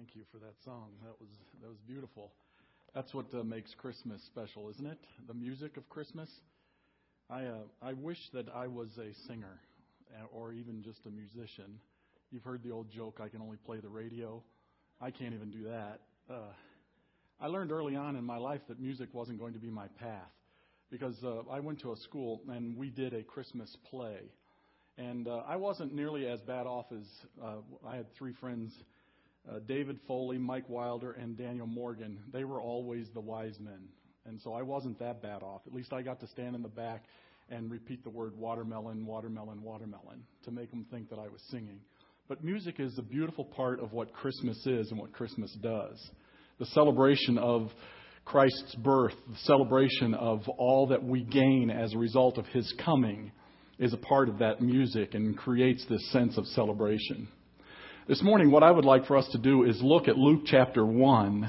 Thank you for that song. That was that was beautiful. That's what uh, makes Christmas special, isn't it? The music of Christmas. I uh, I wish that I was a singer uh, or even just a musician. You've heard the old joke, I can only play the radio. I can't even do that. Uh, I learned early on in my life that music wasn't going to be my path because uh, I went to a school and we did a Christmas play. And uh, I wasn't nearly as bad off as uh, I had three friends uh, David Foley, Mike Wilder, and Daniel Morgan, they were always the wise men. And so I wasn't that bad off. At least I got to stand in the back and repeat the word watermelon, watermelon, watermelon to make them think that I was singing. But music is a beautiful part of what Christmas is and what Christmas does. The celebration of Christ's birth, the celebration of all that we gain as a result of his coming is a part of that music and creates this sense of celebration. This morning, what I would like for us to do is look at Luke chapter 1.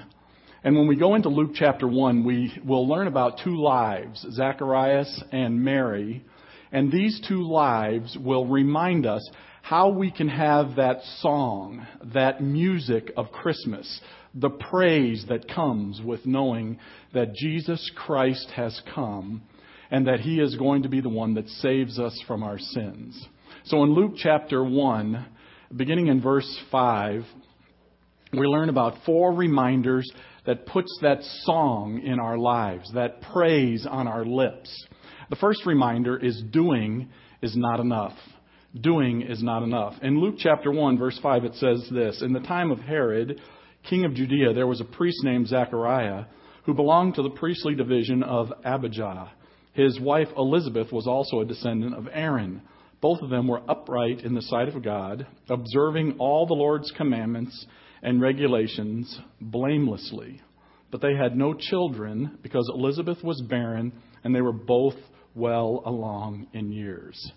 And when we go into Luke chapter 1, we will learn about two lives, Zacharias and Mary. And these two lives will remind us how we can have that song, that music of Christmas, the praise that comes with knowing that Jesus Christ has come and that He is going to be the one that saves us from our sins. So in Luke chapter 1, beginning in verse 5, we learn about four reminders that puts that song in our lives, that praise on our lips. The first reminder is doing is not enough. Doing is not enough. In Luke chapter 1, verse 5, it says this In the time of Herod, king of Judea, there was a priest named Zechariah who belonged to the priestly division of Abijah. His wife Elizabeth was also a descendant of Aaron. Both of them were upright in the sight of God, observing all the Lord's commandments and regulations blamelessly. But they had no children because Elizabeth was barren and they were both well along in years.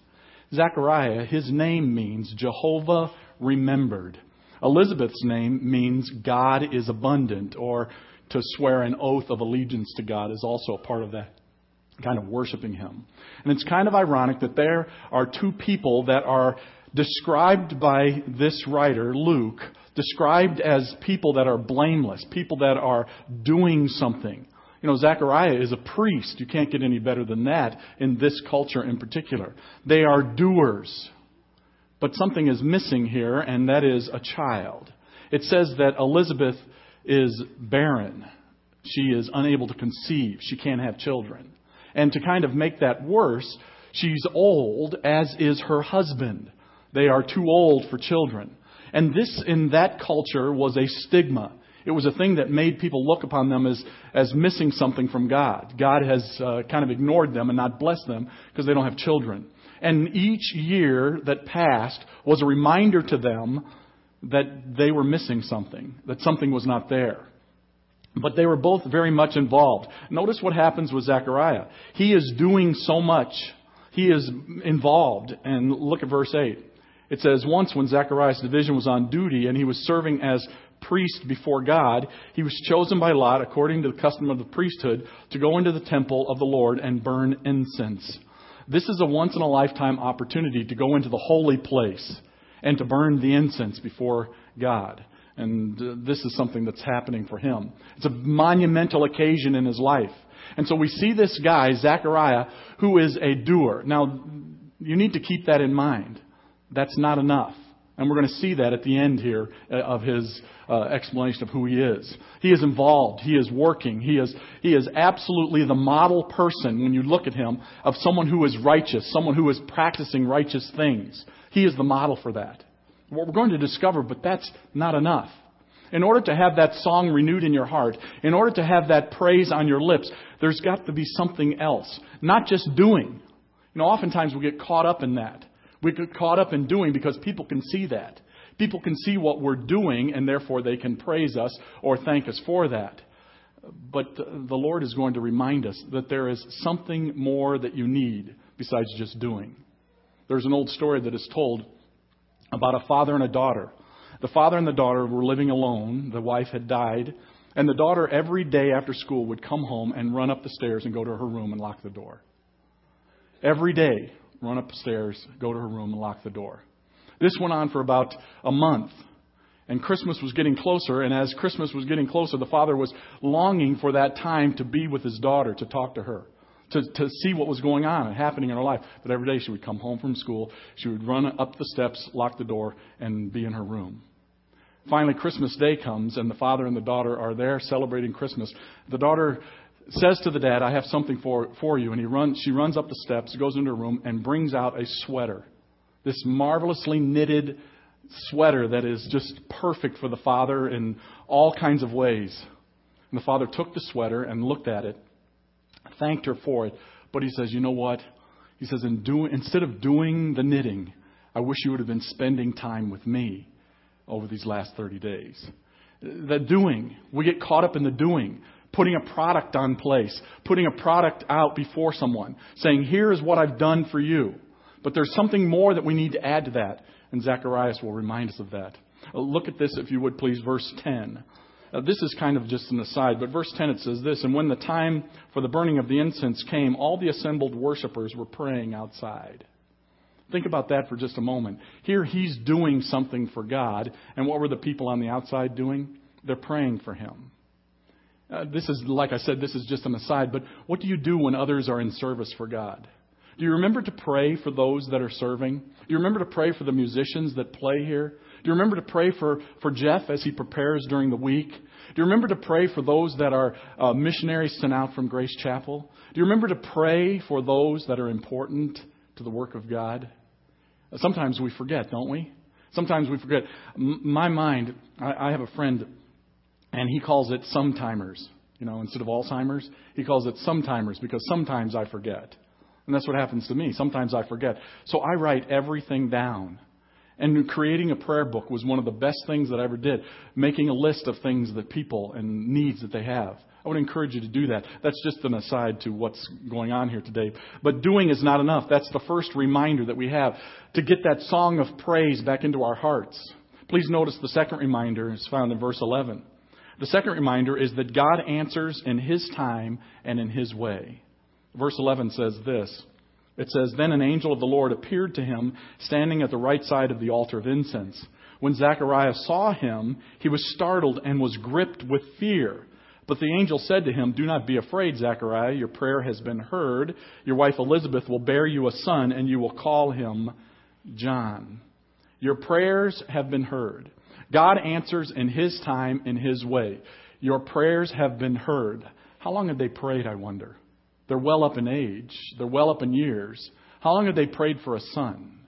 Zechariah, his name means Jehovah remembered. Elizabeth's name means God is abundant, or to swear an oath of allegiance to God is also a part of that kind of worshiping him. And it's kind of ironic that there are two people that are described by this writer, Luke, described as people that are blameless, people that are doing something. You know, Zechariah is a priest. You can't get any better than that in this culture in particular. They are doers. But something is missing here, and that is a child. It says that Elizabeth is barren. She is unable to conceive. She can't have children. And to kind of make that worse, she's old, as is her husband. They are too old for children. And this, in that culture, was a stigma. It was a thing that made people look upon them as, as missing something from God. God has uh, kind of ignored them and not blessed them because they don't have children. And each year that passed was a reminder to them that they were missing something, that something was not there. But they were both very much involved. Notice what happens with Zechariah. He is doing so much. He is involved. And look at verse 8. It says, Once when Zechariah's division was on duty and he was serving as priest before God, he was chosen by Lot, according to the custom of the priesthood, to go into the temple of the Lord and burn incense. This is a once in a lifetime opportunity to go into the holy place and to burn the incense before God. And this is something that's happening for him. It's a monumental occasion in his life. And so we see this guy, Zechariah, who is a doer. Now, you need to keep that in mind. That's not enough. And we're going to see that at the end here uh, of his uh, explanation of who he is. He is involved. He is working. He is, he is absolutely the model person when you look at him of someone who is righteous, someone who is practicing righteous things. He is the model for that what we're going to discover, but that's not enough. In order to have that song renewed in your heart, in order to have that praise on your lips, there's got to be something else. Not just doing. You know, oftentimes we get caught up in that. We get caught up in doing because people can see that. People can see what we're doing and therefore they can praise us or thank us for that. But the Lord is going to remind us that there is something more that you need besides just doing. There's an old story that is told about a father and a daughter. The father and the daughter were living alone. The wife had died. And the daughter, every day after school, would come home and run up the stairs and go to her room and lock the door. Every day, run up the stairs, go to her room and lock the door. This went on for about a month. And Christmas was getting closer, and as Christmas was getting closer, the father was longing for that time to be with his daughter, to talk to her, to, to see what was going on and happening in her life. But every day she would come home from school, she would run up the steps, lock the door, and be in her room. Finally, Christmas Day comes, and the father and the daughter are there celebrating Christmas. The daughter says to the dad, I have something for, for you. And he runs, she runs up the steps, goes into her room, and brings out a sweater. This marvelously knitted sweater that is just perfect for the father in all kinds of ways. And the father took the sweater and looked at it, thanked her for it, but he says, You know what? He says, In instead of doing the knitting, I wish you would have been spending time with me over these last 30 days. The doing, we get caught up in the doing, putting a product on place, putting a product out before someone, saying, Here is what I've done for you. But there's something more that we need to add to that. And Zacharias will remind us of that. Look at this, if you would please, verse 10. Uh, this is kind of just an aside, but verse 10 it says this And when the time for the burning of the incense came, all the assembled worshippers were praying outside. Think about that for just a moment. Here he's doing something for God, and what were the people on the outside doing? They're praying for him. Uh, this is, like I said, this is just an aside, but what do you do when others are in service for God? Do you remember to pray for those that are serving? Do you remember to pray for the musicians that play here? Do you remember to pray for, for Jeff as he prepares during the week? Do you remember to pray for those that are uh, missionaries sent out from Grace Chapel? Do you remember to pray for those that are important to the work of God? Uh, sometimes we forget, don't we? Sometimes we forget. M- my mind, I, I have a friend, and he calls it sometimers. You know, instead of Alzheimer's, he calls it sometimers because sometimes I forget. And that's what happens to me. Sometimes I forget. So I write everything down. And creating a prayer book was one of the best things that I ever did. Making a list of things that people and needs that they have. I would encourage you to do that. That's just an aside to what's going on here today. But doing is not enough. That's the first reminder that we have to get that song of praise back into our hearts. Please notice the second reminder is found in verse 11. The second reminder is that God answers in His time and in His way. Verse 11 says this It says, Then an angel of the Lord appeared to him, standing at the right side of the altar of incense. When Zacharias saw him, he was startled and was gripped with fear. But the angel said to him, Do not be afraid, Zachariah. Your prayer has been heard. Your wife Elizabeth will bear you a son, and you will call him John. Your prayers have been heard. God answers in His time, in His way. Your prayers have been heard. How long have they prayed, I wonder? They're well up in age, they're well up in years. How long had they prayed for a son?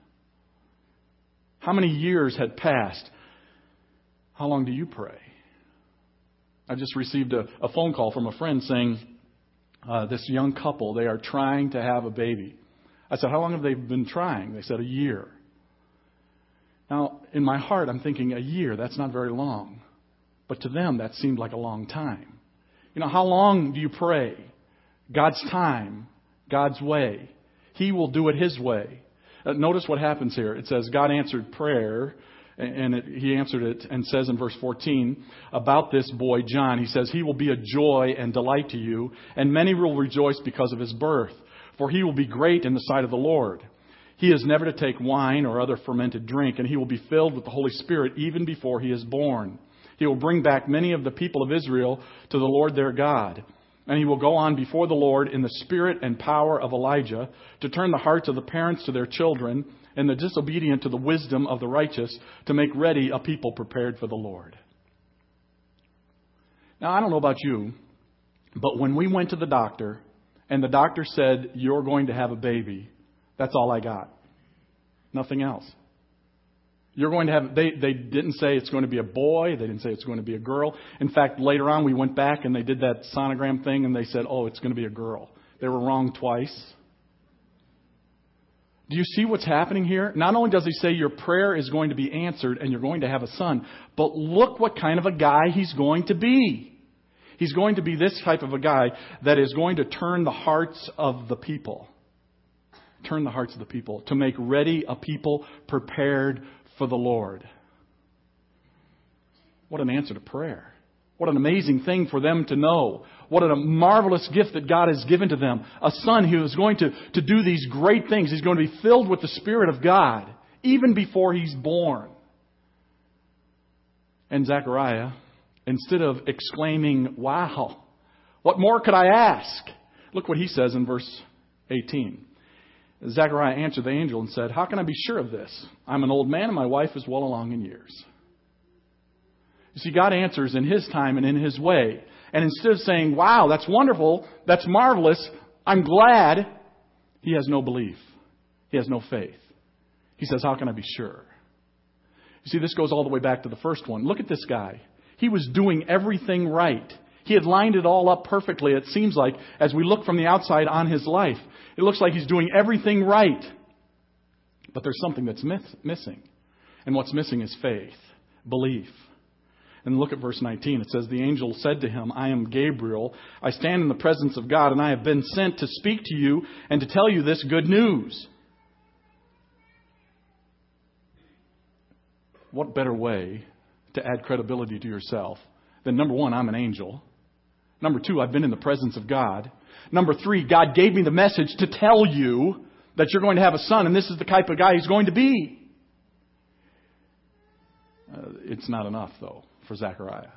How many years had passed? How long do you pray? I just received a, a phone call from a friend saying, uh, this young couple, they are trying to have a baby. I said, How long have they been trying? They said, A year. Now, in my heart, I'm thinking, A year, that's not very long. But to them, that seemed like a long time. You know, how long do you pray? God's time, God's way. He will do it His way. Uh, notice what happens here. It says God answered prayer, and it, He answered it and says in verse 14 about this boy, John, He says, He will be a joy and delight to you, and many will rejoice because of His birth, for He will be great in the sight of the Lord. He is never to take wine or other fermented drink, and he will be filled with the Holy Spirit even before he is born. He will bring back many of the people of Israel to the Lord their God and he will go on before the Lord in the spirit and power of Elijah to turn the hearts of the parents to their children and the disobedient to the wisdom of the righteous to make ready a people prepared for the Lord. Now, I don't know about you, but when we went to the doctor and the doctor said, You're going to have a baby, that's all I got. Nothing else. You're going to have, they, they didn't say it's going to be a boy. They didn't say it's going to be a girl. In fact, later on, we went back and they did that sonogram thing and they said, oh, it's going to be a girl. They were wrong twice. Do you see what's happening here? Not only does he say your prayer is going to be answered and you're going to have a son, but look what kind of a guy he's going to be. He's going to be this type of a guy that is going to turn the hearts of the people. Turn the hearts of the people to make ready a people prepared for the Lord. What an answer to prayer. What an amazing thing for them to know. What a marvelous gift that God has given to them. A son who is going to, to do these great things. He's going to be filled with the Spirit of God even before he's born. And Zechariah, instead of exclaiming, Wow, what more could I ask? Look what he says in verse 18. Zechariah answered the angel and said, How can I be sure of this? I'm an old man and my wife is well along in years. You see, God answers in His time and in His way. And instead of saying, Wow, that's wonderful, that's marvelous, I'm glad, he has no belief. He has no faith. He says, How can I be sure? You see, this goes all the way back to the first one. Look at this guy. He was doing everything right. He had lined it all up perfectly, it seems like, as we look from the outside on his life. It looks like he's doing everything right. But there's something that's miss- missing. And what's missing is faith, belief. And look at verse 19. It says, The angel said to him, I am Gabriel. I stand in the presence of God, and I have been sent to speak to you and to tell you this good news. What better way to add credibility to yourself than number one, I'm an angel. Number two, I've been in the presence of God. Number three, God gave me the message to tell you that you're going to have a son, and this is the type of guy he's going to be. Uh, it's not enough, though for Zechariah.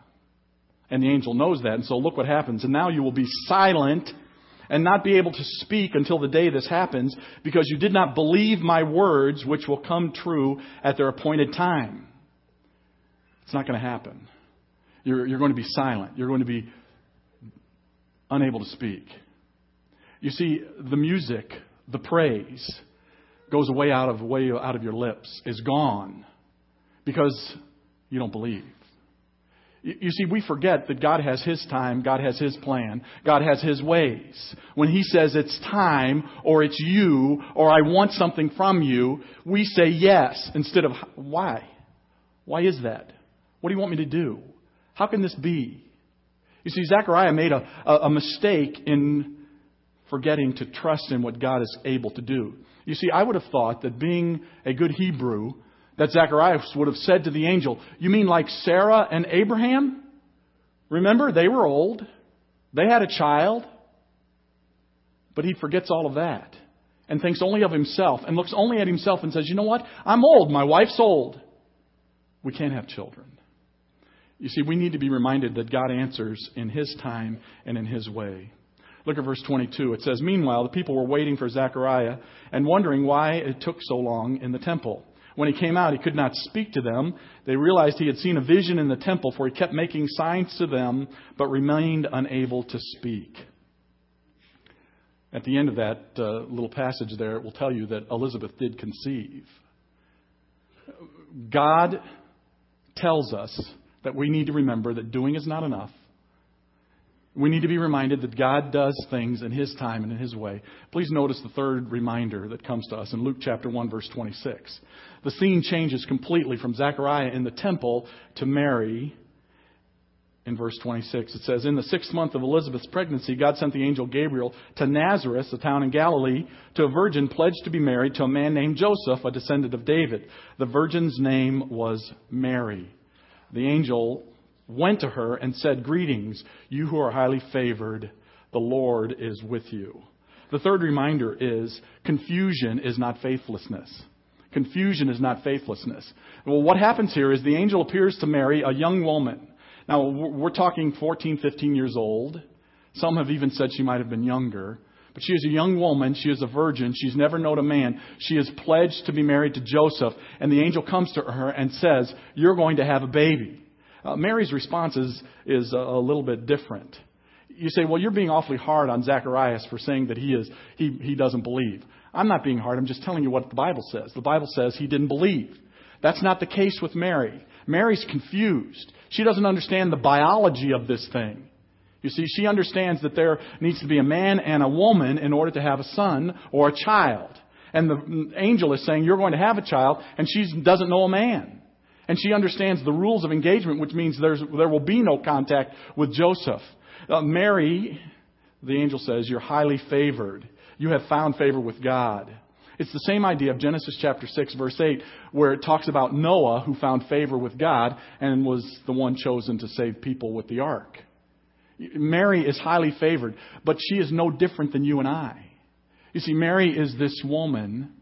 And the angel knows that. And so look what happens. And now you will be silent and not be able to speak until the day this happens because you did not believe my words, which will come true at their appointed time. It's not going to happen. You're, you're going to be silent. You're going to be unable to speak. You see, the music, the praise, goes away out of way out of your lips, is gone because you don't believe. You see, we forget that God has His time, God has His plan, God has His ways. When He says it's time, or it's you, or I want something from you, we say yes instead of why. Why is that? What do you want me to do? How can this be? You see, Zechariah made a, a, mistake in forgetting to trust in what God is able to do. You see, I would have thought that being a good Hebrew, that Zacharias would have said to the angel, You mean like Sarah and Abraham? Remember, they were old. They had a child. But he forgets all of that and thinks only of himself and looks only at himself and says, You know what? I'm old. My wife's old. We can't have children. You see, we need to be reminded that God answers in His time and in His way. Look at verse 22. It says, Meanwhile, the people were waiting for Zechariah and wondering why it took so long in the temple. When he came out, he could not speak to them. They realized he had seen a vision in the temple, for he kept making signs to them, but remained unable to speak. At the end of that uh, little passage there, it will tell you that Elizabeth did conceive. God tells us that we need to remember that doing is not enough, we need to be reminded that God does things in His time and in His way. Please notice the third reminder that comes to us in Luke chapter 1, verse 26. The scene changes completely from Zechariah in the temple to Mary in verse 26. It says, In the sixth month of Elizabeth's pregnancy, God sent the angel Gabriel to Nazareth, a town in Galilee, to a virgin pledged to be married to a man named Joseph, a descendant of David. The virgin's name was Mary. The angel went to her and said, Greetings, you who are highly favored, the Lord is with you. The third reminder is confusion is not faithlessness. Confusion is not faithlessness. Well, what happens here is the angel appears to Mary, a young woman. Now, we're talking 14, 15 years old. Some have even said she might have been younger. She is a young woman. She is a virgin. She's never known a man. She is pledged to be married to Joseph. And the angel comes to her and says, You're going to have a baby. Uh, Mary's response is, is a little bit different. You say, well, you're being awfully hard on Zacharias for saying that he, is, he, he doesn't believe. I'm not being hard. I'm just telling you what the Bible says. The Bible says he didn't believe. That's not the case with Mary. Mary's confused. She doesn't understand the biology of this thing. You see, she understands that there needs to be a man and a woman in order to have a son or a child. And the angel is saying, You're going to have a child, and she doesn't know a man. And she understands the rules of engagement, which means there's, there will be no contact with Joseph. Uh, Mary, the angel says, you're highly favored. You have found favor with God. It's the same idea of Genesis chapter 6, verse 8, where it talks about Noah who found favor with God and was the one chosen to save people with the ark. Mary is highly favored, but she is no different than you and I. You see, Mary is this woman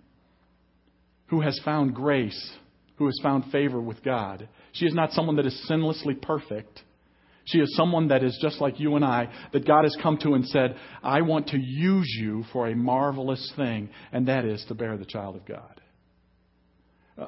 who has found grace who has found favor with God. She is not someone that is sinlessly perfect. She is someone that is just like you and I, that God has come to and said, I want to use you for a marvelous thing, and that is to bear the child of God. Uh,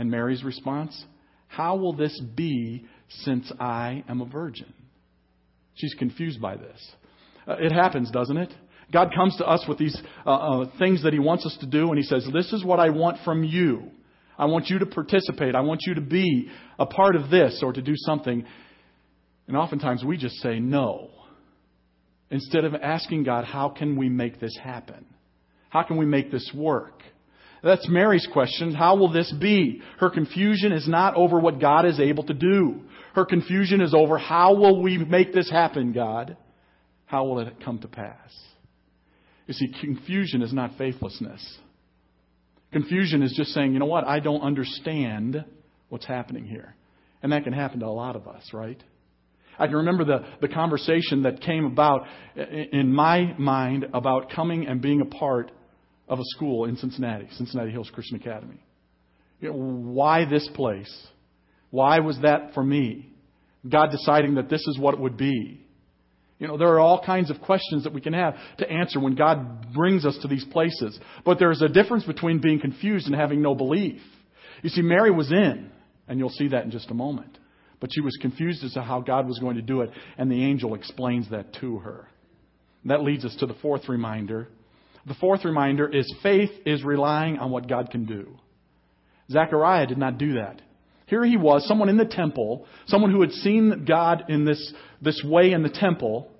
And Mary's response? How will this be since I am a virgin? She's confused by this. Uh, it happens, doesn't it? God comes to us with these uh, uh, things that He wants us to do, and He says, This is what I want from you. I want you to participate. I want you to be a part of this or to do something. And oftentimes we just say no. Instead of asking God, how can we make this happen? How can we make this work? That's Mary's question. How will this be? Her confusion is not over what God is able to do. Her confusion is over how will we make this happen, God? How will it come to pass? You see, confusion is not faithlessness. Confusion is just saying, you know what, I don't understand what's happening here. And that can happen to a lot of us, right? I can remember the, the conversation that came about in my mind about coming and being a part of a school in Cincinnati, Cincinnati Hills Christian Academy. You know, why this place? Why was that for me? God deciding that this is what it would be. You know, there are all kinds of questions that we can have to answer when God brings us to these places. But there's a difference between being confused and having no belief. You see, Mary was in, and you'll see that in just a moment. But she was confused as to how God was going to do it, and the angel explains that to her. That leads us to the fourth reminder. The fourth reminder is faith is relying on what God can do. Zechariah did not do that. Here he was, someone in the temple, someone who had seen God in this, this way in the temple,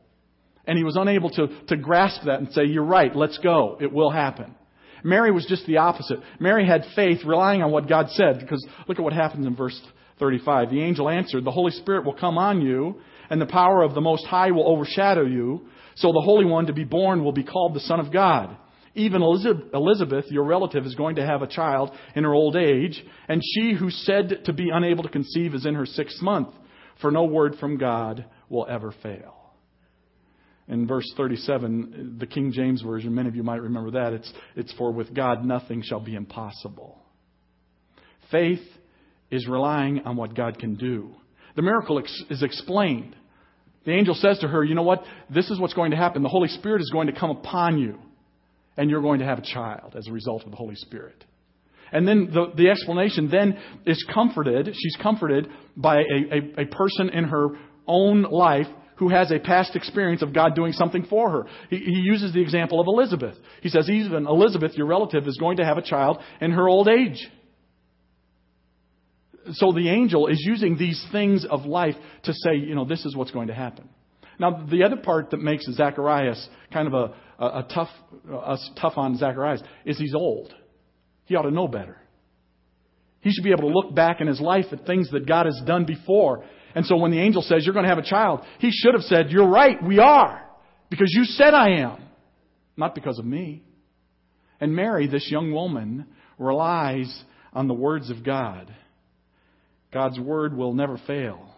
and he was unable to, to grasp that and say, You're right, let's go. It will happen. Mary was just the opposite. Mary had faith relying on what God said, because look at what happens in verse 35. The angel answered, The Holy Spirit will come on you, and the power of the Most High will overshadow you. So the Holy One to be born will be called the Son of God. Even Elizabeth, your relative, is going to have a child in her old age, and she who said to be unable to conceive is in her sixth month, for no word from God will ever fail. In verse 37, the King James Version, many of you might remember that, it's, it's for with God nothing shall be impossible. Faith is relying on what God can do. The miracle ex- is explained. The angel says to her, You know what? This is what's going to happen. The Holy Spirit is going to come upon you and you're going to have a child as a result of the Holy Spirit. And then the, the explanation then is comforted. She's comforted by a, a, a person in her own life who has a past experience of God doing something for her. He, he, uses the example of Elizabeth. He says, even Elizabeth, your relative, is going to have a child in her old age. So the angel is using these things of life to say, you know, this is what's going to happen. Now, the other part that makes Zacharias kind of a, a, a tough, uh, a tough on Zacharias is he's old. He ought to know better. He should be able to look back in his life at things that God has done before. And so when the angel says, You're going to have a child, he should have said, You're right, we are. Because you said I am. Not because of me. And Mary, this young woman, relies on the words of God. God's word will never fail.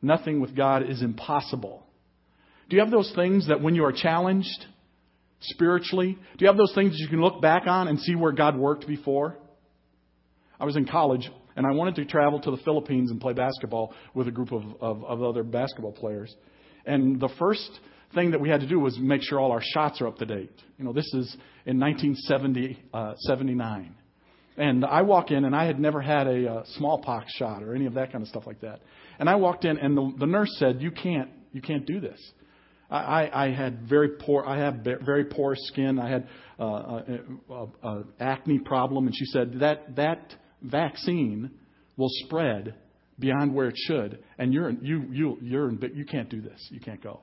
Nothing with God is impossible. Do you have those things that when you are challenged spiritually, do you have those things that you can look back on and see where God worked before? I was in college and I wanted to travel to the Philippines and play basketball with a group of, of, of other basketball players. And the first thing that we had to do was make sure all our shots are up to date. You know, this is in 1979. Uh, 79. And I walk in, and I had never had a uh, smallpox shot or any of that kind of stuff like that. And I walked in, and the, the nurse said, "You can't, you can't do this." I, I had very poor. I have very poor skin. I had uh, a, a, a acne problem, and she said that that vaccine will spread beyond where it should, and you're you you you're in, you can't do this. You can't go.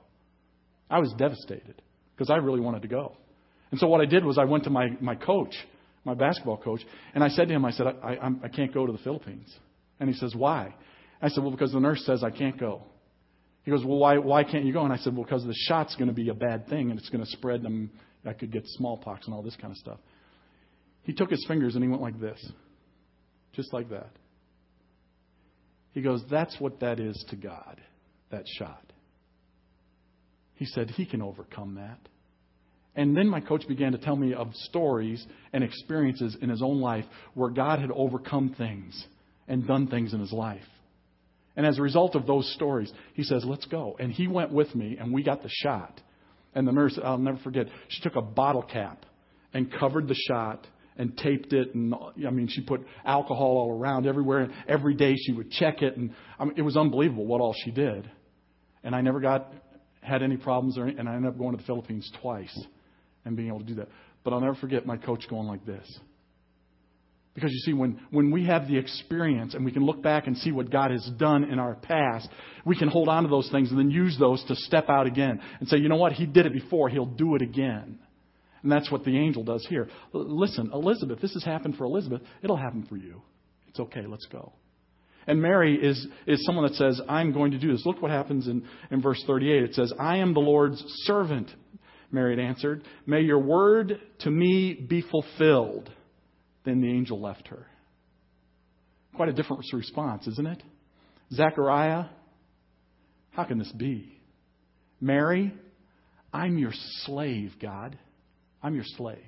I was devastated because I really wanted to go, and so what I did was I went to my my coach, my basketball coach. And I said to him, I said, I, I, I can't go to the Philippines. And he says, Why? I said, Well, because the nurse says I can't go. He goes, Well, why, why can't you go? And I said, Well, because the shot's going to be a bad thing and it's going to spread and I could get smallpox and all this kind of stuff. He took his fingers and he went like this, just like that. He goes, That's what that is to God, that shot. He said, He can overcome that. And then my coach began to tell me of stories and experiences in his own life where God had overcome things and done things in his life. And as a result of those stories, he says, Let's go. And he went with me, and we got the shot. And the nurse, I'll never forget, she took a bottle cap and covered the shot and taped it. And I mean, she put alcohol all around everywhere. And every day she would check it. And I mean, it was unbelievable what all she did. And I never got had any problems, or, and I ended up going to the Philippines twice and being able to do that. But I'll never forget my coach going like this. Because you see, when, when we have the experience and we can look back and see what God has done in our past, we can hold on to those things and then use those to step out again and say, you know what? He did it before. He'll do it again. And that's what the angel does here. Listen, Elizabeth, this has happened for Elizabeth. It'll happen for you. It's okay. Let's go. And Mary is, is someone that says, I'm going to do this. Look what happens in, in verse 38. It says, I am the Lord's servant. Mary answered, May your word to me be fulfilled. Then the angel left her. Quite a different response, isn't it? Zechariah, how can this be? Mary, I'm your slave, God. I'm your slave.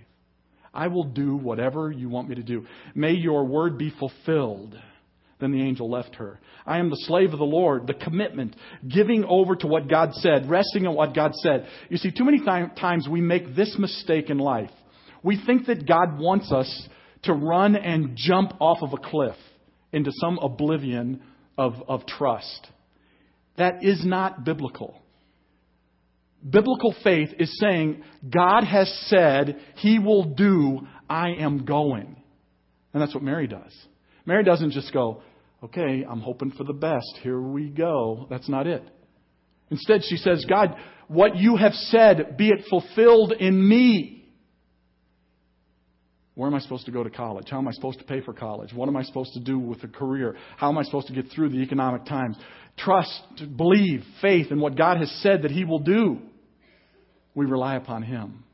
I will do whatever you want me to do. May your word be fulfilled. Then the angel left her. I am the slave of the Lord, the commitment, giving over to what God said, resting on what God said. You see, too many times we make this mistake in life. We think that God wants us to run and jump off of a cliff into some oblivion of, of trust. That is not biblical. Biblical faith is saying, God has said, He will do, I am going. And that's what Mary does. Mary doesn't just go, okay, I'm hoping for the best. Here we go. That's not it. Instead, she says, God, what you have said, be it fulfilled in me. Where am I supposed to go to college? How am I supposed to pay for college? What am I supposed to do with a career? How am I supposed to get through the economic times? Trust, believe, faith in what God has said that He will do. We rely upon Him.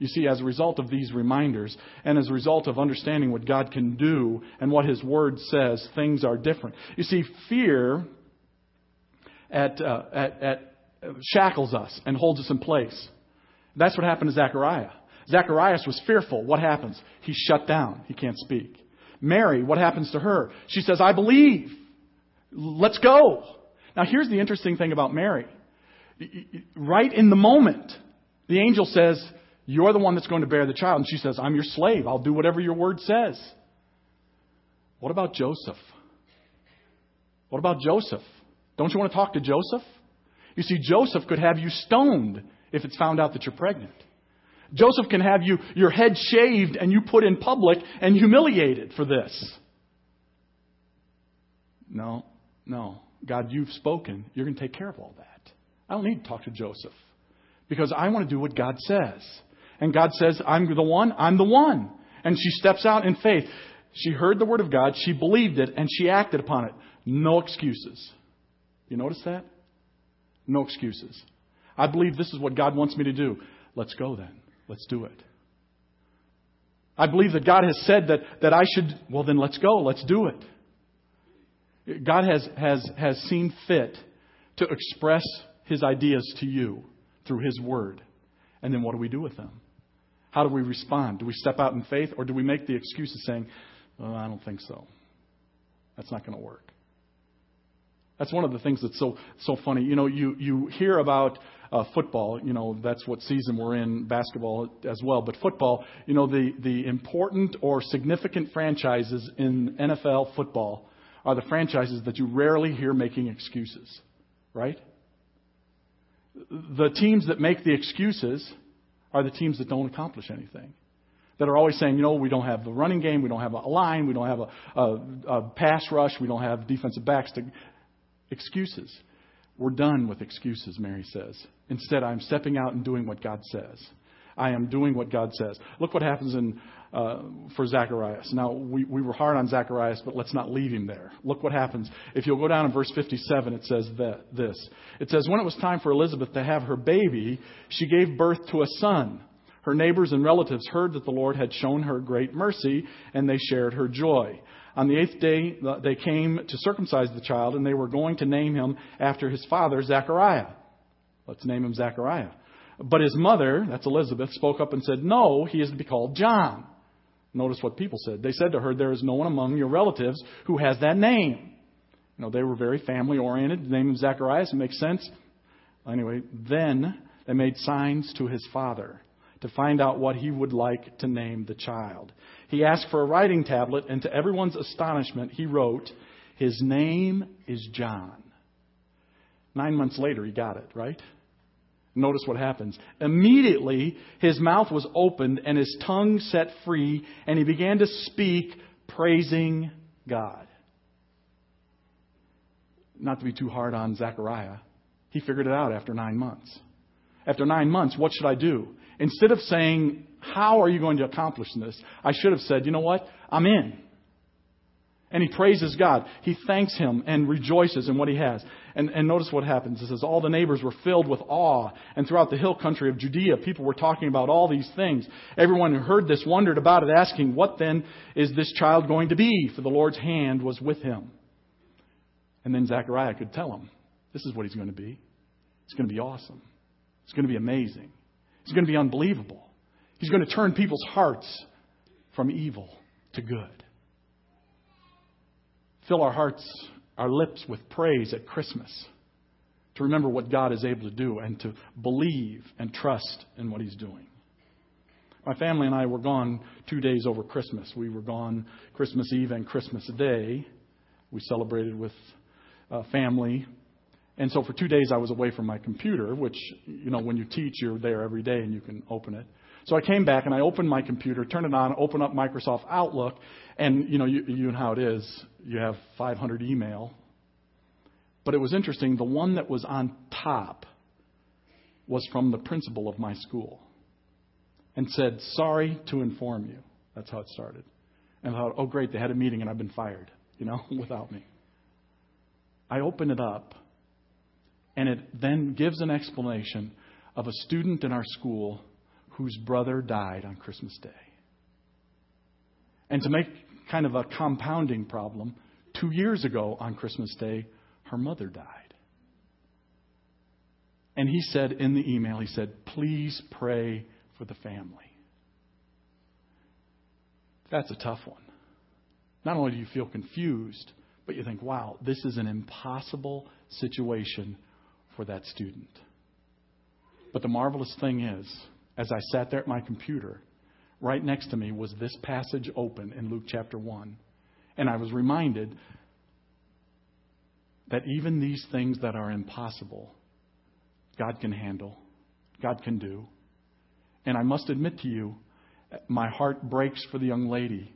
You see, as a result of these reminders and as a result of understanding what God can do and what His Word says, things are different. You see, fear at, uh, at, at shackles us and holds us in place. That's what happened to Zechariah. Zacharias was fearful. What happens? He's shut down. He can't speak. Mary, what happens to her? She says, I believe. Let's go. Now, here's the interesting thing about Mary. Right in the moment, the angel says, You're the one that's going to bear the child. And she says, I'm your slave. I'll do whatever your word says. What about Joseph? What about Joseph? Don't you want to talk to Joseph? You see, Joseph could have you stoned if it's found out that you're pregnant. Joseph can have you, your head shaved and you put in public and humiliated for this. No, no. God, you've spoken. You're going to take care of all that. I don't need to talk to Joseph because I want to do what God says. And God says, I'm the one, I'm the one. And she steps out in faith. She heard the word of God, she believed it, and she acted upon it. No excuses. You notice that? No excuses. I believe this is what God wants me to do. Let's go then. Let's do it. I believe that God has said that, that I should, well, then let's go. Let's do it. God has, has, has seen fit to express his ideas to you through his word. And then what do we do with them? How do we respond? Do we step out in faith or do we make the excuses saying, well, I don't think so? That's not going to work. That's one of the things that's so so funny. You know, you you hear about uh, football. You know, that's what season we're in. Basketball as well, but football. You know, the the important or significant franchises in NFL football are the franchises that you rarely hear making excuses, right? The teams that make the excuses are the teams that don't accomplish anything that are always saying, you know, we don't have the running game, we don't have a line, we don't have a, a, a pass rush, we don't have defensive backs to excuses. We're done with excuses, Mary says. Instead, I'm stepping out and doing what God says. I am doing what God says. Look what happens in uh, for Zacharias. Now, we, we were hard on Zacharias, but let's not leave him there. Look what happens. If you'll go down in verse 57, it says that, this. It says, When it was time for Elizabeth to have her baby, she gave birth to a son. Her neighbors and relatives heard that the Lord had shown her great mercy, and they shared her joy. On the eighth day, they came to circumcise the child, and they were going to name him after his father, Zechariah. Let's name him Zechariah. But his mother, that's Elizabeth, spoke up and said, No, he is to be called John. Notice what people said. They said to her, There is no one among your relatives who has that name. You know, they were very family oriented. The name of Zacharias, it makes sense. Anyway, then they made signs to his father to find out what he would like to name the child. He asked for a writing tablet, and to everyone's astonishment, he wrote, His name is John. Nine months later, he got it, right? Notice what happens. Immediately, his mouth was opened and his tongue set free, and he began to speak, praising God. Not to be too hard on Zechariah, he figured it out after nine months. After nine months, what should I do? Instead of saying, How are you going to accomplish this? I should have said, You know what? I'm in. And he praises God. He thanks him and rejoices in what he has. And, and notice what happens. It says, All the neighbors were filled with awe. And throughout the hill country of Judea, people were talking about all these things. Everyone who heard this wondered about it, asking, What then is this child going to be? For the Lord's hand was with him. And then Zechariah could tell him, This is what he's going to be. It's going to be awesome. It's going to be amazing. It's going to be unbelievable. He's going to turn people's hearts from evil to good fill our hearts, our lips with praise at Christmas, to remember what God is able to do and to believe and trust in what He's doing. My family and I were gone two days over Christmas. We were gone Christmas Eve and Christmas Day. We celebrated with uh, family. And so for two days I was away from my computer, which, you know, when you teach, you're there every day and you can open it. So I came back and I opened my computer, turned it on, opened up Microsoft Outlook, and you know, you, you know how it is. You have 500 email. But it was interesting. The one that was on top was from the principal of my school and said, Sorry to inform you. That's how it started. And I thought, Oh, great, they had a meeting and I've been fired, you know, without me. I open it up, and it then gives an explanation of a student in our school whose brother died on Christmas Day. And to make kind of a compounding problem, two years ago on Christmas Day, her mother died. And he said in the email, he said, please pray for the family. That's a tough one. Not only do you feel confused, but you think, wow, this is an impossible situation for that student. But the marvelous thing is, as I sat there at my computer, right next to me was this passage open in Luke chapter 1. And I was reminded that even these things that are impossible, God can handle, God can do. And I must admit to you, my heart breaks for the young lady,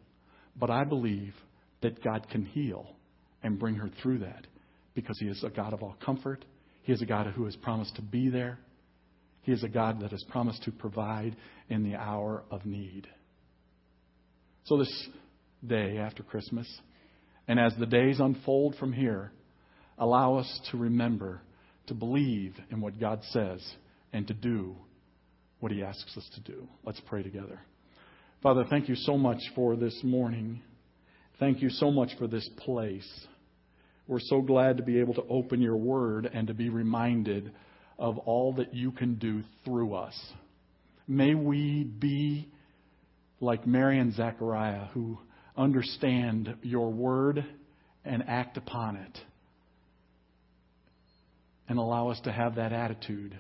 but I believe that God can heal and bring her through that because He is a God of all comfort. He is a God who has promised to be there. He is a God that has promised to provide in the hour of need. So, this day after Christmas, and as the days unfold from here, allow us to remember to believe in what God says and to do what He asks us to do. Let's pray together. Father, thank you so much for this morning. Thank you so much for this place. We're so glad to be able to open your word and to be reminded of all that you can do through us. May we be like Mary and Zechariah who understand your word and act upon it. And allow us to have that attitude.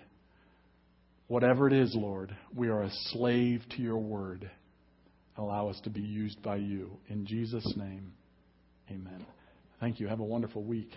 Whatever it is, Lord, we are a slave to your word. Allow us to be used by you. In Jesus' name, amen. Thank you. Have a wonderful week.